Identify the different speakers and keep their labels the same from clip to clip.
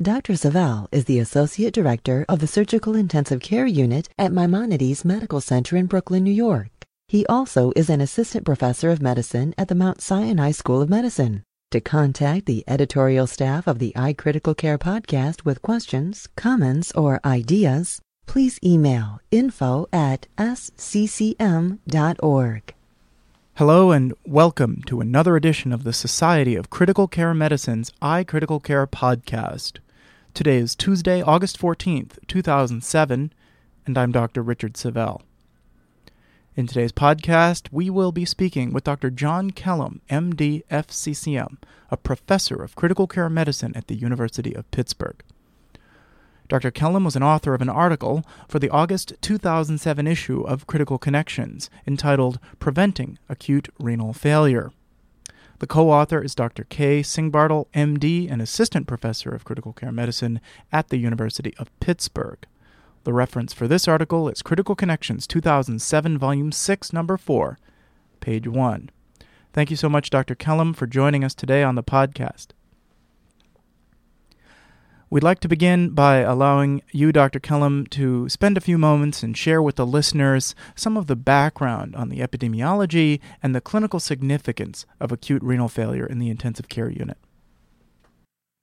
Speaker 1: Dr. Savel is the Associate Director of the Surgical Intensive Care Unit at Maimonides Medical Center in Brooklyn, New York. He also is an Assistant Professor of Medicine at the Mount Sinai School of Medicine. To contact the editorial staff of the iCritical Care podcast with questions, comments, or ideas, please email info at sccm.org.
Speaker 2: Hello and welcome to another edition of the Society of Critical Care Medicine's iCritical Care podcast. Today is Tuesday, August 14th, 2007, and I'm Dr. Richard Savel. In today's podcast, we will be speaking with Dr. John Kellum, MD, FCCM, a professor of critical care medicine at the University of Pittsburgh. Dr. Kellum was an author of an article for the August 2007 issue of Critical Connections entitled Preventing Acute Renal Failure. The co author is Dr. K. Singbartl, MD, and Assistant Professor of Critical Care Medicine at the University of Pittsburgh. The reference for this article is Critical Connections 2007, Volume 6, Number 4, page 1. Thank you so much, Dr. Kellum, for joining us today on the podcast. We'd like to begin by allowing you, Dr. Kellum, to spend a few moments and share with the listeners some of the background on the epidemiology and the clinical significance of acute renal failure in the intensive care unit.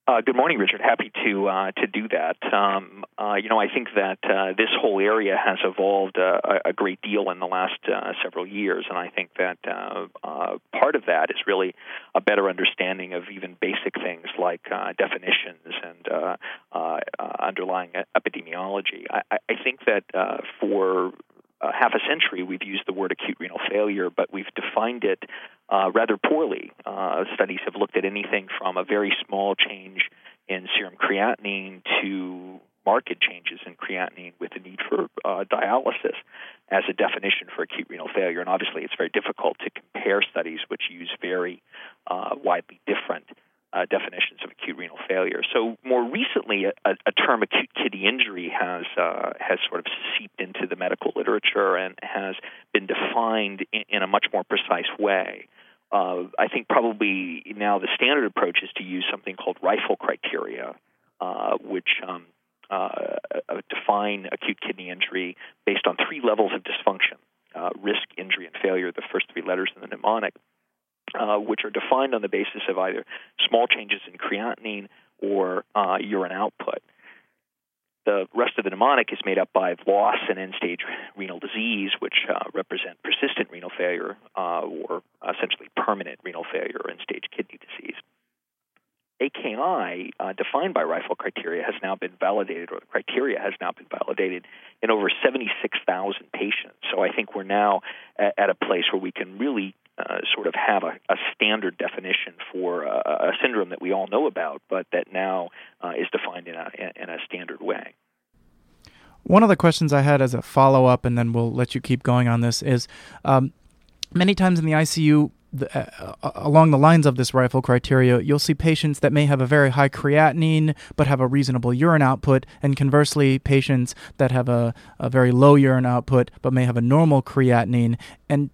Speaker 3: Uh, good morning, Richard. Happy to uh, to do that. Um, uh, you know, I think that uh, this whole area has evolved uh, a great deal in the last uh, several years, and I think that part of that is really a better understanding of even basic things like definitions and underlying epidemiology. I, I think that for uh, half a century, we've used the word acute renal failure, but we've defined it uh, rather poorly. Uh, studies have looked at anything from a very small change in serum creatinine to marked changes in creatinine with the need for uh, dialysis as a definition for acute renal failure. And obviously, it's very difficult to compare studies which use very uh, widely different uh, definitions of acute renal failure. So more recently, a, a term acute kidney injury has uh, has sort of seeped into the medical literature and has been defined in, in a much more precise way. Uh, I think probably now the standard approach is to use something called rifle criteria, uh, which um, uh, define acute kidney injury based on three levels of dysfunction: uh, risk, injury, and failure. The first three letters in the mnemonic uh, which are defined on the basis of either small changes in creatinine or uh, urine output. The rest of the mnemonic is made up by loss and end stage renal disease, which uh, represent persistent renal failure uh, or essentially permanent renal failure or end stage kidney disease. AKI, uh, defined by Rifle criteria, has now been validated, or the criteria has now been validated in over 76,000 patients. So I think we're now at, at a place where we can really uh, sort of have a, a standard definition for a, a, syndrome that we all know about, but that now uh, is defined in a, in a standard way.
Speaker 2: One of the questions I had as a follow up, and then we'll let you keep going on this, is um, many times in the ICU, the, uh, uh, along the lines of this RIFLE criteria, you'll see patients that may have a very high creatinine but have a reasonable urine output, and conversely, patients that have a, a very low urine output but may have a normal creatinine. And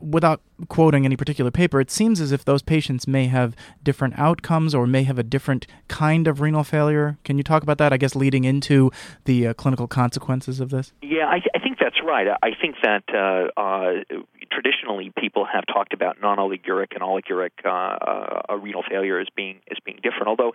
Speaker 2: without quoting any particular paper, it seems as if those patients may have different outcomes or may have a different kind of renal failure. Can you talk about that? I guess leading into the uh, clinical consequences of this.
Speaker 3: Yeah, I, I, think that's right. I think that uh, uh, traditionally people have talked about non-oliguric and oliguric uh, uh, renal failure as being as being different. Although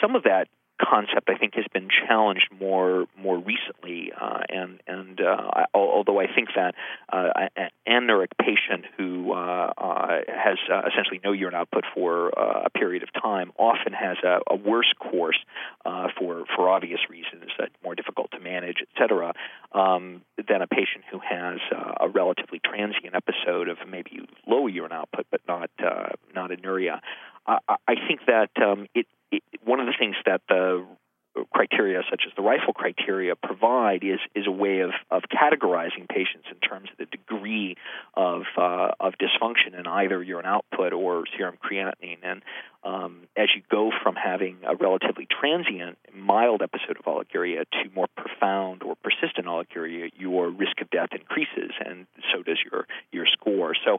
Speaker 3: some of that concept I think has been challenged more more recently, uh, and and uh, although I think that uh, an anuric patient who uh, has essentially no urine output for a period of time often has a, a worse course for for obvious reasons, that more difficult to manage, etc., um, than a patient who has a relatively transient episode of maybe low urine output but not not anuria. I, I think that um, it, one of the things that the criteria such as the rifle criteria provide is is a way of, of categorizing patients in terms of the degree of uh, of dysfunction in either urine output or serum creatinine. And um, as you go from having a relatively transient, mild episode of oliguria to more profound or persistent oliguria, your risk of death increases, and so does your your score. So,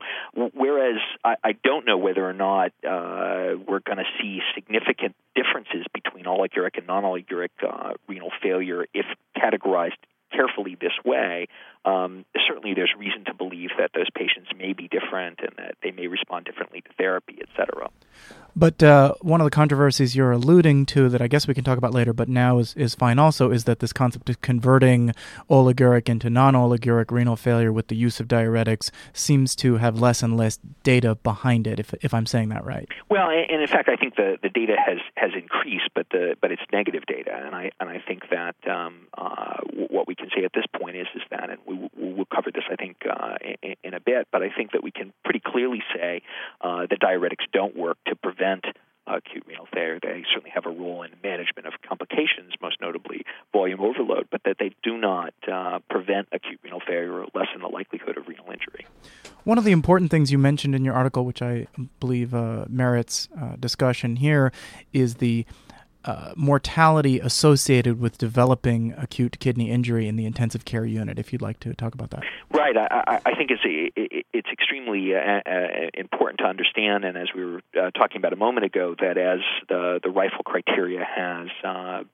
Speaker 3: whereas I, I don't know whether or not uh, we're going to see significant differences between oliguric and non-oliguric uh, renal failure if categorized carefully this way, um, certainly there's reason to believe that those patients may be different and that they may respond differently to therapy, et cetera.
Speaker 2: But uh, one of the controversies you're alluding to that I guess we can talk about later, but now is, is fine also, is that this concept of converting oliguric into non oliguric renal failure with the use of diuretics seems to have less and less data behind it, if, if I'm saying that right.
Speaker 3: Well, and in fact, I think the, the data has, has increased, but the but it's negative data, and I and I think that um, uh, what we can say at this point is is that, and we, we'll cover this, I think, uh, in, in, a bit, but I think that we can pretty clearly say uh, that diuretics don't work to prevent acute renal failure. They certainly have a role in management of complications, most notably volume overload, but that they do not uh, prevent acute renal failure or lessen the likelihood of renal injury.
Speaker 2: One of the important things you mentioned in your article, which I believe uh, merits uh, discussion here, is the uh, mortality associated with developing acute kidney injury in the intensive care unit. If you'd like to talk about that,
Speaker 3: right? I, I think it's it's extremely uh, uh, important to understand, and as we were talking about a moment ago, that as the the rifle criteria has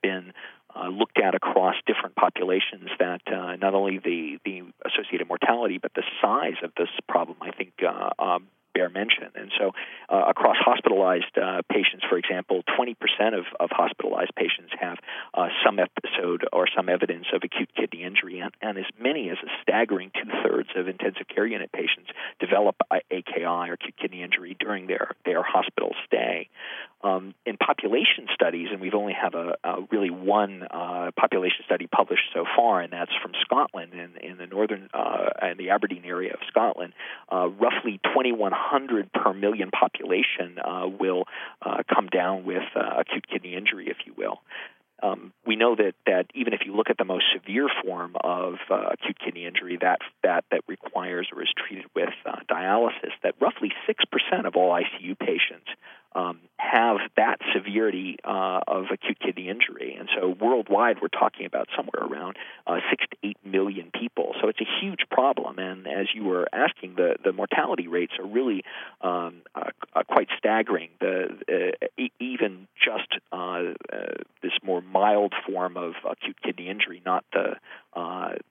Speaker 3: been uh, looked at across different populations that uh, not only the, the associated mortality but the size of this problem I think uh, um, bear mention. And so, uh, across hospitalized uh, patients, for example, 20% of, of hospitalized patients have uh, some episode or some evidence of acute kidney injury, and, and as many as a staggering two thirds of intensive care unit patients develop AKI or acute kidney injury during their, their hospital stay. Um, in population studies, and we've only have a, a really one uh, population study published so far, and that's from Scotland in, in the northern uh, in the Aberdeen area of Scotland, uh, roughly 21 100 per million population uh, will uh, come down with uh, acute kidney injury, if you will. Um, we know that, that even if you look at the most severe form of uh, acute kidney injury, that, that that requires or is treated with uh, dialysis, that roughly 6% of all ICU patients um, have that severity uh, of acute kidney injury. And so worldwide, we're talking about somewhere around uh, six to eight million people. So it's a huge problem. And as you were asking, the, the mortality rates are really um, uh, uh quite staggering. The, uh, even just uh, this more mild form of acute kidney injury, not the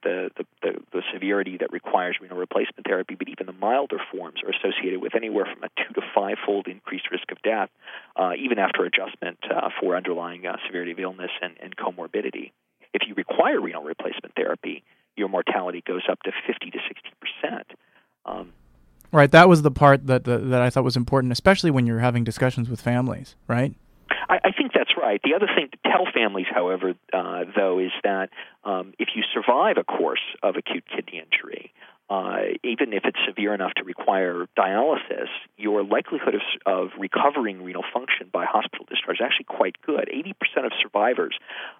Speaker 3: the, the, the, the, severity that requires renal replacement therapy, but even the milder forms are associated with anywhere from a two to five fold increased risk of death, uh, even after adjustment uh, for underlying uh, severity of illness and, and comorbidity. If you require renal replacement therapy, your mortality goes up to 50 to 60 percent. Um,
Speaker 2: right, that was the part that, that that I thought was important, especially when you're having discussions with families. Right.
Speaker 3: I, I think that's right. The other thing to tell families, however, uh, though, is that um, if you survive a course of acute kidney injury, uh, even if it's severe enough to require dialysis, your likelihood of, of recovering renal function by hospital discharge is actually quite good. 80% of survivors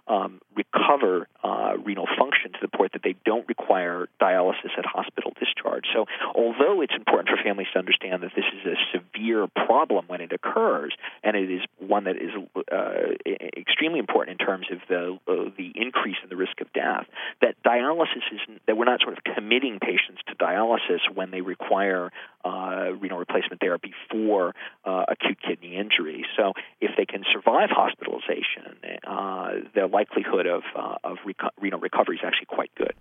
Speaker 3: um, recover uh, renal function to the point that they don't require dialysis at hospital discharge. So, although it's important for families to understand that this is a severe problem when it occurs, and it is one that is uh, extremely important in terms of the uh, the increase in the risk of death, that dialysis is that we're not sort of committing patients to dialysis when they require uh, renal replacement therapy for uh, acute kidney injury. So if they can survive hospitalization, uh, the likelihood of, uh, of renal recovery is actually quite good.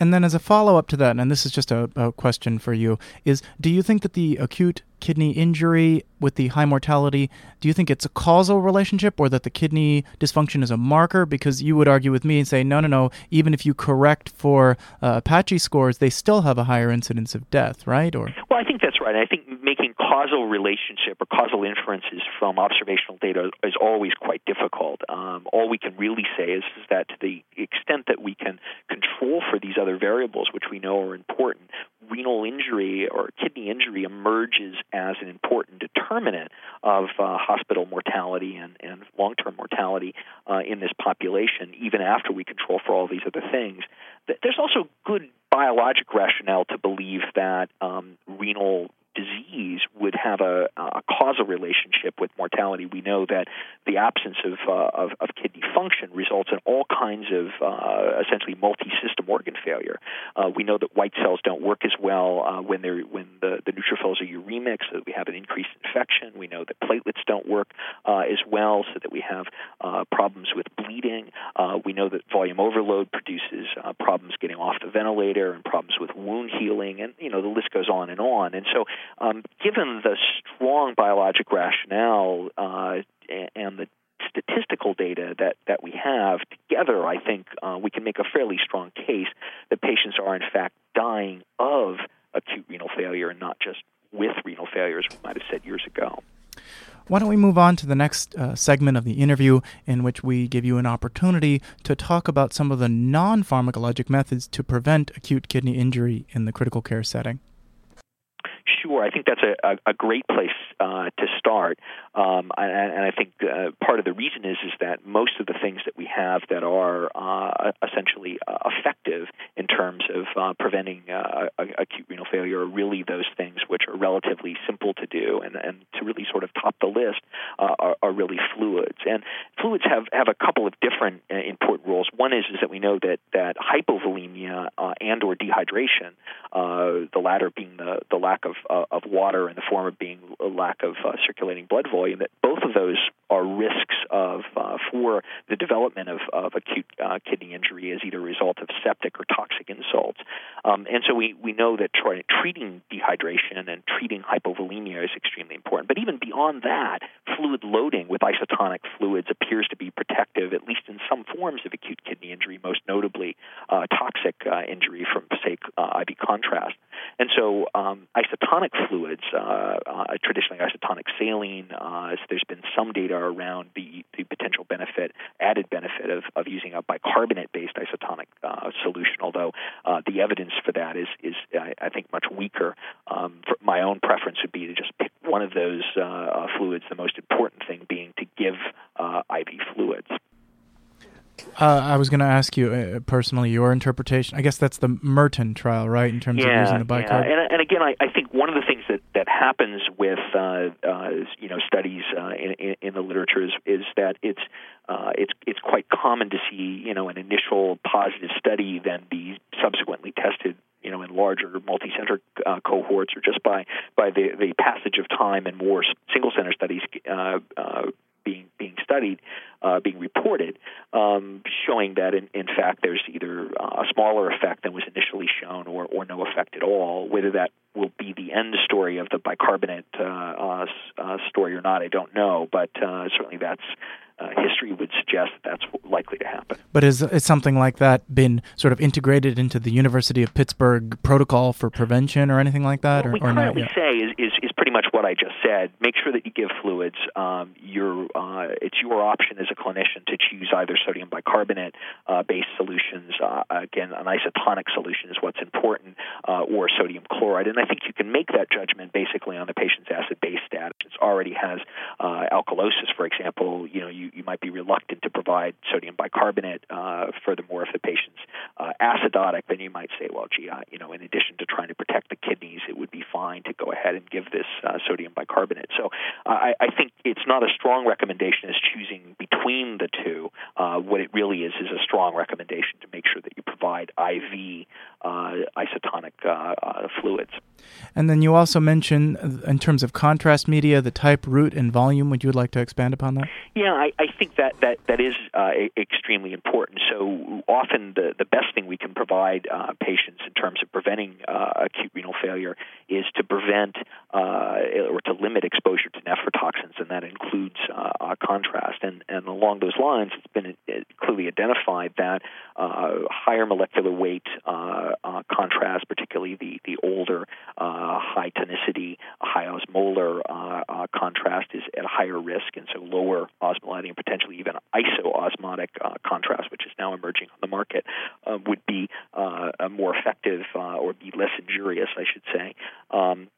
Speaker 2: And then, as a follow up to that, and this is just a, a, question for you, is do you think that the acute kidney injury with the high mortality, do you think it's a causal relationship or that the kidney dysfunction is a marker? Because you would argue with me and say, no, no, no, even if you correct for uh, Apache scores, they still have a higher incidence of death, right?
Speaker 3: Or Well, I think that's right. I think making causal relationship or causal inferences from observational data is always quite difficult. Um, all we can really say is, is that to the extent that we can control for these other variables, which we know are important, renal injury or kidney injury emerges as an important determinant of uh, hospital mortality and, and long term mortality uh, in this population, even after we control for all these other things. There's also good biologic rationale to believe that um, renal disease would have a, a, causal relationship with mortality. We know that the absence of, uh, of, of, kidney function results in all kinds of uh, essentially multi-system organ failure. Uh, we know that white cells don't work as well uh, when they're when the, the neutrophils are uremic, so that we have an increased infection. We know that platelets don't work uh, as well, so that we have uh, problems with bleeding. we know that volume overload produces problems getting off the ventilator and problems with wound healing, and you know the list goes on and on. And so um, given the strong biologic rationale uh, and the statistical data that, that we have together, I think uh, we can make a fairly strong case that patients are in fact dying of acute renal failure and not just with renal failure, as we might have said years ago.
Speaker 2: Why don't we move on to the next uh, segment of the interview, in which we give you an opportunity to talk about some of the non pharmacologic methods to prevent acute kidney injury in the critical care setting?
Speaker 3: Sure, I think that's a, a, a great place uh, to start, um, and, and, I think uh, part of the reason is is that most of the things that we have that are uh, essentially uh, effective in terms of uh, preventing uh, acute renal failure are really those things which are relatively simple to do, and, and to really sort of top the list are, are, really fluids. And fluids have, have a couple of different important roles. One is is that we know that that hypovolemia and or dehydration, the latter being the the lack of uh, of water in the form of being a lack of uh, circulating blood volume, that both of those are risks of uh, for the development of, of acute uh, kidney injury as either a result of septic or toxic insults. Um, and so we, we know that try, treating dehydration and treating hypovolemia is extremely important. But even beyond that, fluid loading with isotonic fluids appears to be protective, at least in some forms of acute kidney injury, most notably uh, toxic injury from, say, IV contrast. And so um, isotonic fluids, uh, uh, traditionally isotonic saline, uh, so there's been some data around the, the potential benefit, added benefit of, of using a bicarbonate-based isotonic uh, solution, although uh, the evidence for that is, Uh,
Speaker 2: I was going to ask you uh, personally your interpretation. I guess that's the Merten trial, right? In terms
Speaker 3: yeah,
Speaker 2: of using the bicarb.
Speaker 3: Yeah. And, and again, I, I, think one of the things that, that happens with uh, uh you know studies uh, in, in, in, the literature is, is that it's uh, it's it's quite common to see you know an initial positive study then be subsequently tested you know in larger multi-center cohorts or just by by the the passage of time and more single center studies being being studied, uh, being reported, um, showing that in, in fact there's either uh, a smaller effect than was initially shown, or or no effect at all. Whether that will be the end story of the bicarbonate uh, uh, uh story or not, I don't know. But uh, certainly that's uh, history would suggest that that's likely to happen.
Speaker 2: But is, is something like that been sort of integrated into the University of Pittsburgh protocol for prevention or anything like that?
Speaker 3: What
Speaker 2: or,
Speaker 3: we
Speaker 2: or
Speaker 3: currently say is, is, is pretty much what I just said. Make sure that you give fluids. Um, your, uh, it's your option as a clinician to choose either sodium bicarbonate uh, based solutions. Uh, again, an isotonic solution is what's important, uh, or sodium chloride. And I think you can make that judgment basically on the patient's acid base status. It already has uh, alkalosis, for example. You know, you you, might be reluctant to provide sodium bicarbonate. Uh, furthermore, if the patient's acidotic, then you might say, well, gee, you know, in addition to trying to protect the kidneys, it would be fine to go ahead and give this uh, sodium bicarbonate. So I, I think it's not a strong recommendation as choosing between the two. Uh, what it really is is a strong recommendation to make sure that you provide IV isotonic fluids.
Speaker 2: And then you also mentioned, in terms of contrast media, the type, route, and volume. Would you like to expand upon that?
Speaker 3: Yeah, I, I think that that that is uh, extremely important. So often the the best thing we can provide uh, patients in terms of preventing uh, acute renal failure is to prevent uh, or to limit exposure to nephrotoxins, and that includes uh, contrast. And and along those lines, it's been uh, clearly identified that higher molecular weight Uh, uh, contrast, particularly the the older uh, high tonicity, high osmolar uh, contrast is at higher risk, and so lower osmolality and potentially even isoosmotic contrast, which is now emerging on the market, would be more effective or be less injurious, I should say. Um,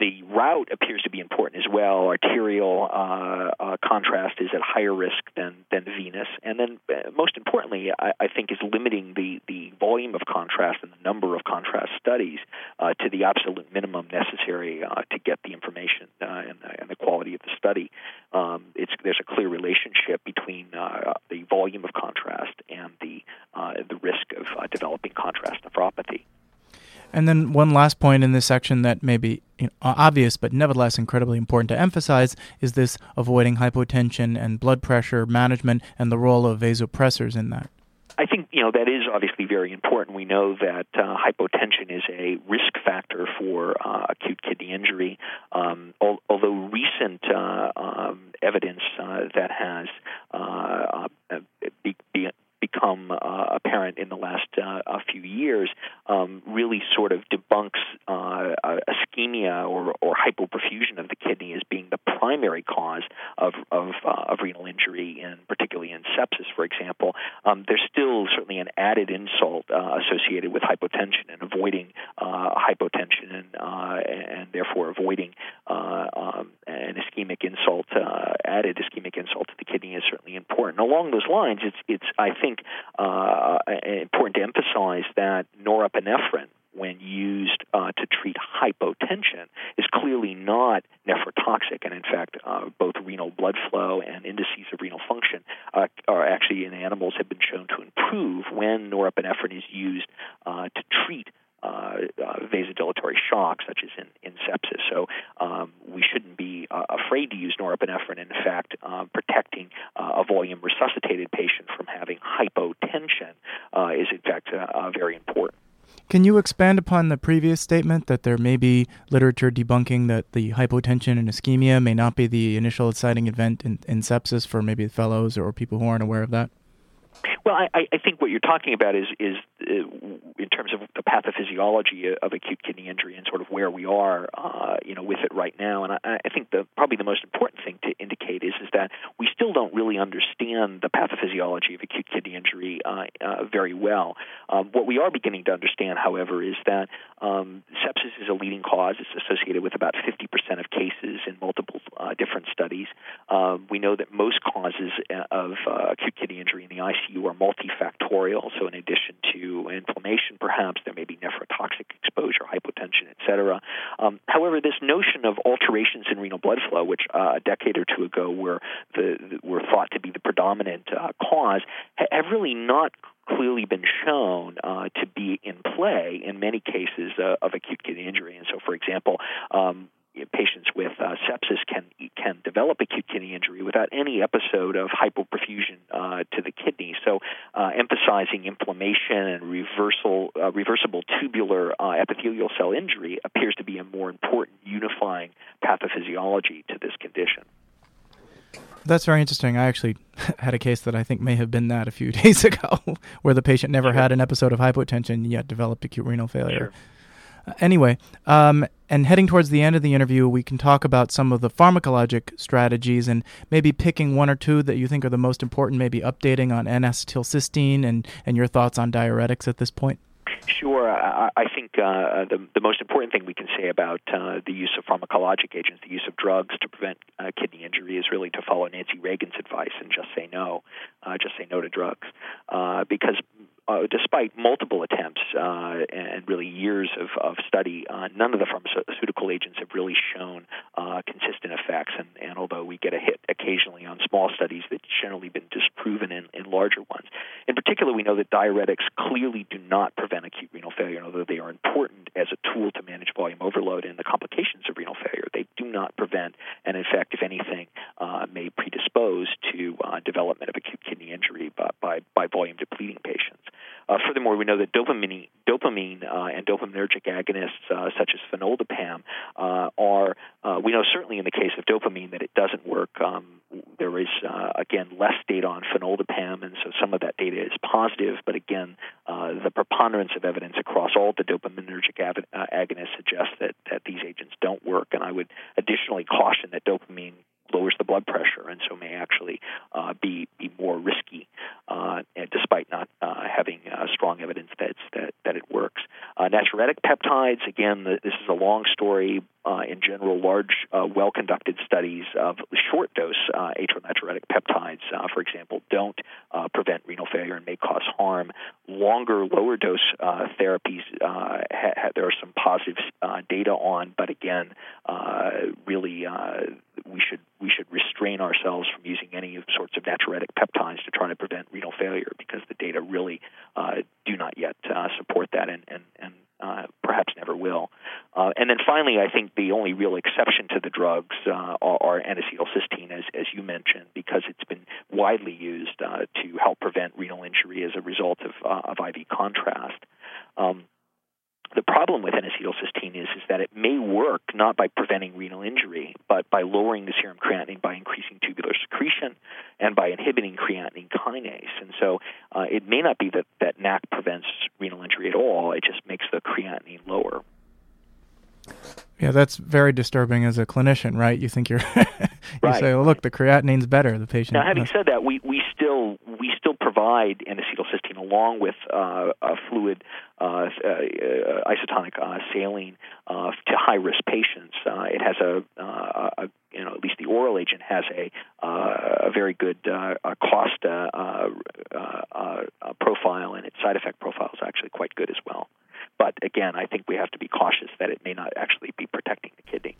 Speaker 3: the route appears to be important as well. Arterial uh, uh, contrast is at higher risk than, than venous. And then, uh, most importantly, I, I, think is limiting the, the volume of contrast and the number of contrast studies uh, to the absolute minimum necessary uh, to get the information uh, and, and, the quality of the study. Um, there's a clear relationship between the volume of contrast and the, the risk of developing contrast nephropathy.
Speaker 2: And then one last point in this section that maybe you obvious but nevertheless incredibly important to emphasize is this avoiding hypotension and blood pressure management and the role of vasopressors in that.
Speaker 3: I think you know that is obviously very important. We know that uh, hypotension is a risk factor for uh, acute kidney injury. Um, al- although recent uh, um, evidence uh, that has uh, uh, become apparent in the last a few years um, really sort of debunks uh, ischemia or, or hypoperfusion of the kidney as being the primary cause of, of, uh, of renal injury, and particularly in sepsis, for example. Um, there's still certainly an added insult uh, associated with hypotension and avoiding uh, hypotension and, uh, and therefore avoiding uh, um, ischemic insult, added ischemic insult to the kidney is certainly important. Along those lines, it's, it's I think, important to emphasize that norepinephrine, when used uh, to treat hypotension, is clearly not nephrotoxic, and in fact, uh, both renal blood flow and indices of renal function uh, are actually in animals have been shown to improve when norepinephrine is used uh, to treat uh, uh, vasodilatory shock, such as in, in sepsis. So um, we shouldn't be uh, afraid to use norepinephrine. In fact, um, protecting uh, a volume resuscitated patient from having hypotension uh, is, in fact, uh, very important.
Speaker 2: Can you expand upon the previous statement that there may be literature debunking that the hypotension and ischemia may not be the initial inciting event in, in sepsis for maybe fellows or people who aren't aware of that?
Speaker 3: Well, I, I think what you're talking about is is uh, terms of the pathophysiology of acute kidney injury and sort of where we are, uh, you know, with it right now. And I, I think the probably the most important thing to indicate is is that we still don't really understand the pathophysiology of acute kidney injury uh, uh, very well. Um, what we are beginning to understand, however, is that um, sepsis is a leading cause. It's associated with about 50% of cases in multiple uh, different studies. Um, we know that most causes uh, of acute kidney injury in the ICU are multifactorial. So, in addition to inflammation, perhaps there may be nephrotoxic exposure, hypotension, etc. Um, however, this notion of alterations in renal blood flow, which uh, a decade or two ago were the, were thought to be the predominant uh, cause, have really not clearly been shown uh, to be in play in many cases uh, of acute kidney injury. And so, for example, um, patients with uh, sepsis can can develop acute kidney injury without any episode of hypoperfusion uh, to the kidney. So, uh, emphasizing inflammation and reversal, uh, reversible tubular uh, epithelial cell injury appears to be a more important unifying pathophysiology to this condition.
Speaker 2: That's very interesting. I actually had a case that I think may have been that a few days ago, where the patient never sure. had an episode of hypotension yet developed acute renal failure. Sure. Uh, anyway, um, and heading towards the end of the interview, we can talk about some of the pharmacologic strategies and maybe picking one or two that you think are the most important, maybe updating on N-acetylcysteine and, and your thoughts on diuretics at this point.
Speaker 3: Sure. I, I think uh, the, the most important thing we can say about uh, the use of pharmacologic agents, the use of drugs to prevent uh, kidney injury, is really to follow Nancy Reagan's advice and just say no. Uh, just say no to drugs. Uh, because uh, despite multiple attempts uh, and really years of, of study, uh, none of the pharmaceutical agents have really shown uh, consistent effects. And, and, although we get a hit occasionally on small studies, that's generally been disproven in, in larger ones. In particular, we know that diuretics clearly do not prevent acute renal failure, and although they are important as a tool to manage volume overload and the complications of renal failure, they do not prevent, and in fact, if anything, uh, may predispose to uh, development of acute kidney injury by, by, by volume depleting patients. Uh, furthermore, we know that dopamine, dopamine uh, and dopaminergic agonists uh, such as fenoldopam uh, are, uh, we know certainly in the case of dopamine that it doesn't work. Um, there is, uh, again, less data on fenoldopam, and so some of that data is positive, but again, the preponderance of evidence across all the dopaminergic ag- agonists suggests that, that these agents don't work, and I would additionally caution that dopamine lowers the blood pressure and so may actually uh, be be more risky, uh, despite not having uh, strong evidence that that that it works. Uh, natriuretic peptides, again, the, this is a long story. Uh, in general, large, uh, well conducted studies of short dose uh, atrial natriuretic peptides, uh, for example, don't prevent renal failure and may cause harm. Longer, lower dose therapies, ha- ha- there are some positive data on, but again, really we should we should restrain ourselves from using any sorts of natriuretic peptides to try to prevent renal failure because the data really uh, do not yet uh, support that and, and, and uh, perhaps never will. Uh, and then finally, I think the only real exception to the drugs uh, are, are N-acetylcysteine, as, as you mentioned, because it's been widely used uh, to help prevent renal injury as a result of, of IV contrast. Um, the problem with N-acetylcysteine is, is that it may work not by preventing renal injury, but by lowering the serum creatinine by increasing tubular secretion and by inhibiting creatinine kinase. And so uh, it may not be that, that NAC prevents renal injury at all, it just makes the creatinine lower.
Speaker 2: Yeah, that's very disturbing as a clinician, right? You think you're, you right. say, "Well, look, the creatinine's better." The patient.
Speaker 3: Now, having said that, we, we still we provide N-acetylcysteine along with uh, a fluid uh, uh, isotonic uh, saline uh, to high risk patients. It has a, a, you know at least the oral agent has a a very good cost profile, and its side effect profile is actually quite good as well. But again, I think we have to be cautious that it may not actually be protecting the kidney.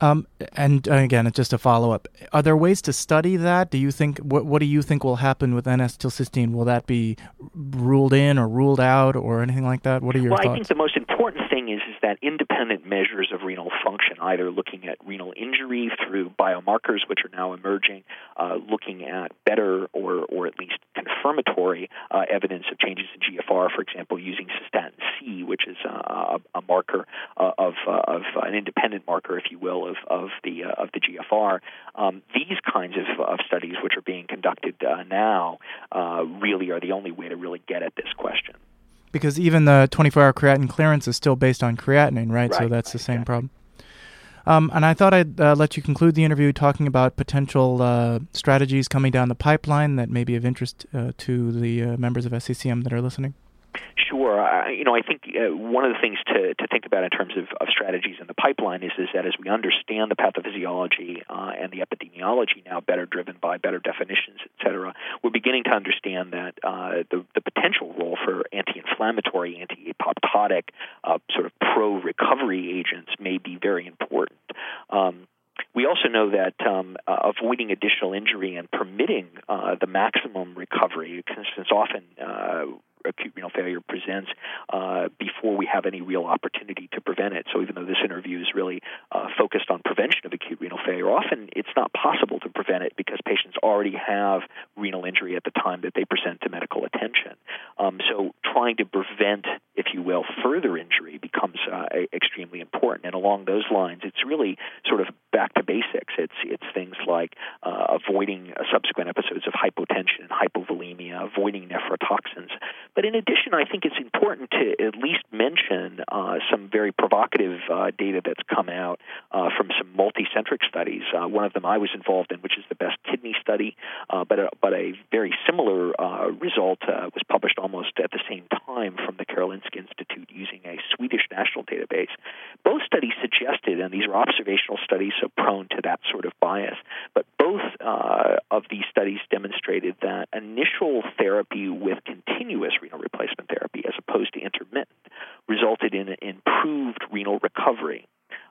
Speaker 2: Um, and again, just a follow up. Are there ways to study that? Do you think what What do you think will happen with N-acetylcysteine? Will that be ruled in or ruled out or anything like that? What are your
Speaker 3: well,
Speaker 2: thoughts?
Speaker 3: I think the most important thing is is that independent measures of renal function, either looking at renal injury through biomarkers, which are now emerging, uh, looking at better or or at least confirmatory uh, evidence of changes in GFR, for example, using cystatin C, which is a, a marker uh, of uh, of an independent marker, if you will of of the uh, of the GFR. Um, these kinds of, of studies, which are being conducted uh, now, uh, really are the only way to really get at this question.
Speaker 2: Because even the 24-hour creatinine clearance is still based on creatinine, right?
Speaker 3: right
Speaker 2: so that's the same
Speaker 3: exactly.
Speaker 2: problem. Um, and I thought I'd uh, let you conclude the interview talking about potential uh, strategies coming down the pipeline that may be of interest uh, to the uh, members of SCCM that are listening.
Speaker 3: Sure. I, you know, I think uh, one of the things to, to think about in terms of, of strategies in the pipeline is, is that as we understand the pathophysiology uh, and the epidemiology now better driven by better definitions, et cetera, we're beginning to understand that uh, the, the potential role for anti-inflammatory, anti-apoptotic, uh, sort of pro-recovery agents may be very important. Um, we also know that um, uh, avoiding additional injury and permitting uh, the maximum recovery, since often uh, acute renal failure presents uh, before we have any real opportunity to prevent it. So even though this interview is really uh, focused on prevention of acute renal failure, often it's not possible to prevent it because patients already have renal injury at the time that they present to medical attention. Um, so trying to prevent, if you will, further injury becomes uh, extremely important. And along those lines, it's really sort of back to basics. It's it's things like uh, avoiding subsequent episodes of hypotension and hypovolemia, avoiding nephrotoxins, but in addition, I think it's important to at least mention uh, some very provocative uh, data that's come out uh, from some multicentric studies. Uh, one of them I was involved in, which is the Best Kidney Study, uh, but a, but a very similar uh, result was published almost at the same time from the Karolinska Institute using a Swedish national database. Both studies suggested, and these are observational studies, so prone to that sort of bias, but both of these studies demonstrated that initial therapy with continuous renal replacement therapy as opposed to intermittent resulted in improved renal recovery.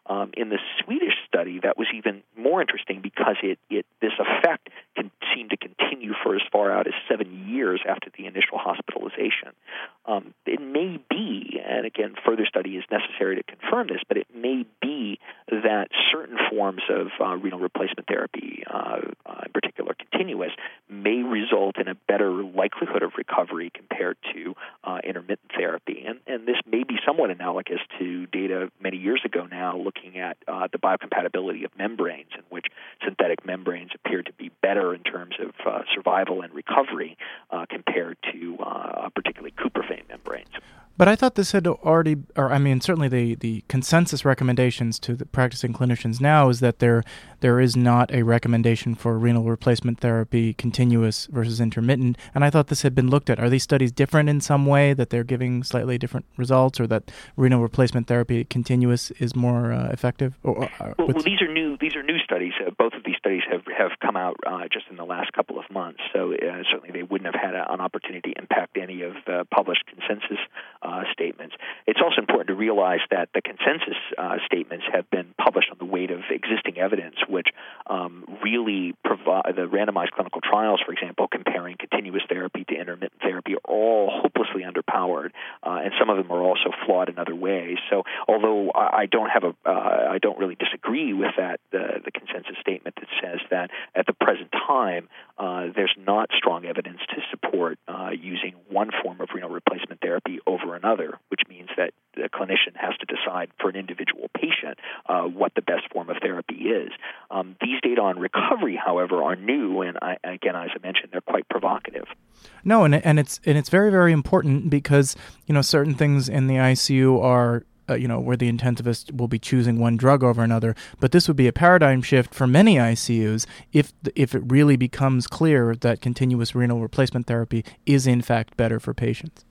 Speaker 3: Um, in the Swedish study, that was even more interesting because it, it this effect can seem to continue for as far out as seven years after the initial hospitalization. Um, it may be, and again, further study is necessary to confirm this, but it may be that certain forms of uh, renal replacement therapy, uh, uh, in particular continuous, may result in a better likelihood of recovery compared to uh, intermittent therapy. And, and this may be somewhat analogous to data many years ago now looking at uh, the biocompatibility of membranes, in which synthetic membranes appear to be better in terms of uh, survival and recovery compared to particularly cuprophane membranes.
Speaker 2: But I thought this had already, or I mean, certainly the, the consensus recommendations to the practicing clinicians now is that there there is not a recommendation for renal replacement therapy, continuous versus intermittent. And I thought this had been looked at. Are these studies different in some way that they're giving slightly different results, or that renal replacement therapy continuous is more uh, effective? Or,
Speaker 3: uh, well, well, these are new these are new studies. Uh, both of these studies have have come out uh, just in the last couple of months. So uh, certainly they wouldn't have had a, an opportunity to impact any of the published consensus uh, statements. It's also important to realize that the consensus uh, statements have been published on the weight of existing evidence, which um, really provide the randomized clinical trials, for example, comparing continuous therapy to intermittent therapy, are all hopelessly underpowered, uh, and some of them are also flawed in other ways. So, although I don't have a, uh, I don't really disagree with that the, the consensus statement that says that at the present time uh, there's not strong evidence to support uh, using one form of renal replacement therapy over another, which means that the clinician has to decide for an individual patient uh, what the best form of therapy is. Um, these data on recovery, however, are new, and I, again, as I mentioned, they're quite provocative.
Speaker 2: No, and and it's and it's very very important because you know certain things in the ICU are uh, you know, where the intensivist will be choosing one drug over another. But this would be a paradigm shift for many ICUs if if it really becomes clear that continuous renal replacement therapy is in fact better for patients.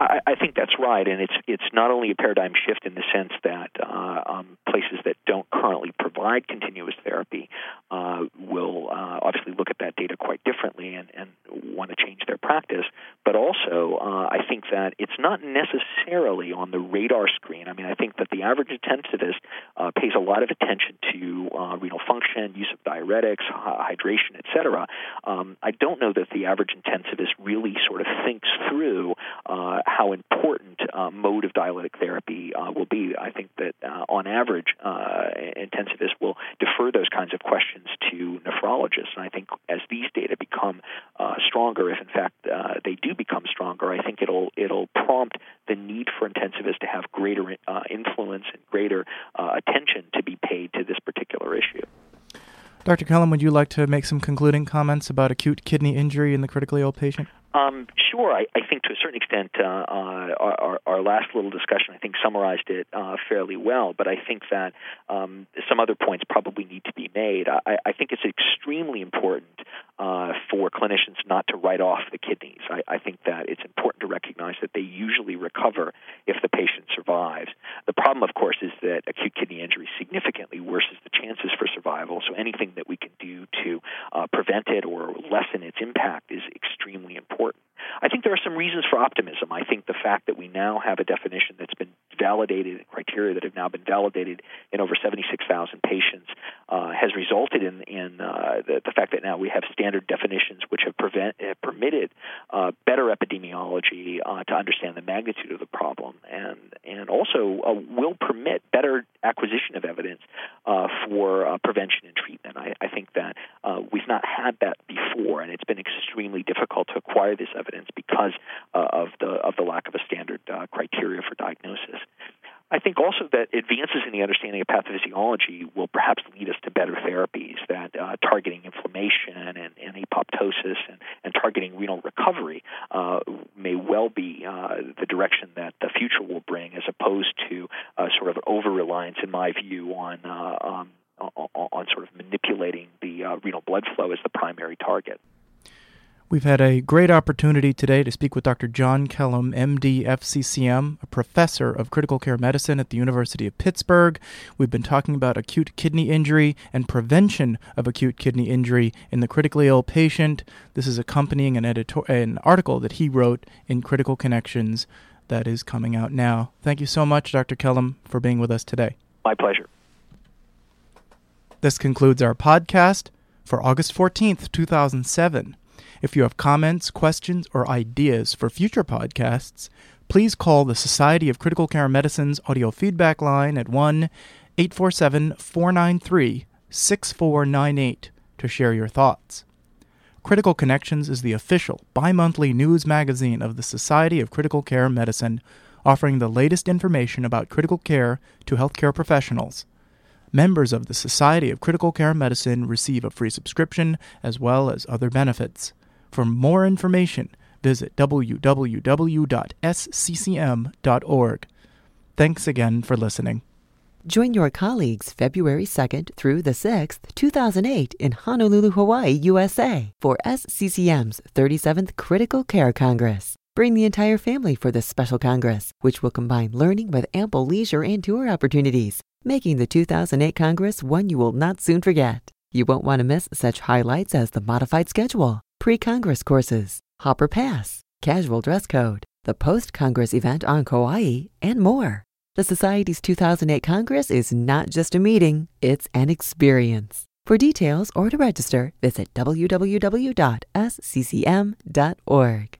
Speaker 3: I, I think that's right, and it's it's not only a paradigm shift in the sense that uh, um, places that don't currently provide continuous therapy uh, will uh, obviously look at that data quite differently and, and want to change their practice. But also, uh, I think that it's not necessarily on the radar screen. I mean, I think that the average intensivist uh, pays a lot of attention to uh, renal function, use of diuretics, hydration, etc. Um, I don't know that the average intensivist really sort of thinks through uh, how important uh, mode of dialytic therapy uh, will be. I think that uh, on average, uh, intensivists will defer those kinds of questions to nephrologists. And I think as these data become uh, stronger, if in fact uh, they do become stronger, I think it'll it'll prompt the need for intensivists to have greater influence and greater attention to be paid to this particular issue.
Speaker 2: Dr. Kellum, would you like to make some concluding comments about acute kidney injury in the critically ill patient?
Speaker 3: Um, sure. I, I, think to a certain extent, uh, uh, our, our, last little discussion, I think, summarized it uh, fairly well. But I think that um, some other points probably need to be made. I, I think it's extremely important uh, for clinicians not to write off the kidneys. I, I, think that it's important to recognize that they usually recover if the patient survives. The problem, of course, is that acute kidney injury significantly worsens the chances for survival. So anything that we can do to uh, prevent it or lessen its impact is extremely important. I think there are some reasons for optimism. I think the fact that we now have a definition that's been validated, criteria that have now been validated in over 76,000 patients, uh, has resulted in, in uh, the, the, fact that now we have standard definitions which have, prevent, have permitted uh, better epidemiology uh, to understand the magnitude of the problem, and and also uh, will permit better acquisition of evidence uh, for prevention and treatment. I, I think that we've not had that before, and it's been extremely difficult to acquire this evidence because of the of the lack of a standard criteria for diagnosis. I think also that advances in the understanding of pathophysiology will perhaps lead us to better therapies that uh, targeting inflammation and, and apoptosis and, and, targeting renal recovery uh, may well be uh, the direction that the future will bring, as opposed to uh, sort of over reliance, in my view, on uh, um, on sort of manipulating the uh, renal blood flow as the primary target.
Speaker 2: We've had a great opportunity today to speak with Dr. John Kellum, MD, FCCM, a professor of critical care medicine at the University of Pittsburgh. We've been talking about acute kidney injury and prevention of acute kidney injury in the critically ill patient. This is accompanying an, editor- an article that he wrote in Critical Connections that is coming out now. Thank you so much, Dr. Kellum, for being with us today.
Speaker 3: My pleasure.
Speaker 2: This concludes our podcast for August 14th, 2007. If you have comments, questions, or ideas for future podcasts, please call the Society of Critical Care Medicine's audio feedback line at 1 847 493 6498 to share your thoughts. Critical Connections is the official bi monthly news magazine of the Society of Critical Care Medicine, offering the latest information about critical care to healthcare professionals. Members of the Society of Critical Care Medicine receive a free subscription as well as other benefits. For more information, visit www.sccm.org. Thanks again for listening.
Speaker 1: Join your colleagues February 2nd through the 6th, 2008 in Honolulu, Hawaii, USA for SCCM's 37th Critical Care Congress. Bring the entire family for this special Congress, which will combine learning with ample leisure and tour opportunities, making the 2008 Congress one you will not soon forget. You won't want to miss such highlights as the modified schedule, pre Congress courses, Hopper Pass, casual dress code, the post Congress event on Kauai, and more. The Society's 2008 Congress is not just a meeting, it's an experience. For details or to register, visit www.sccm.org.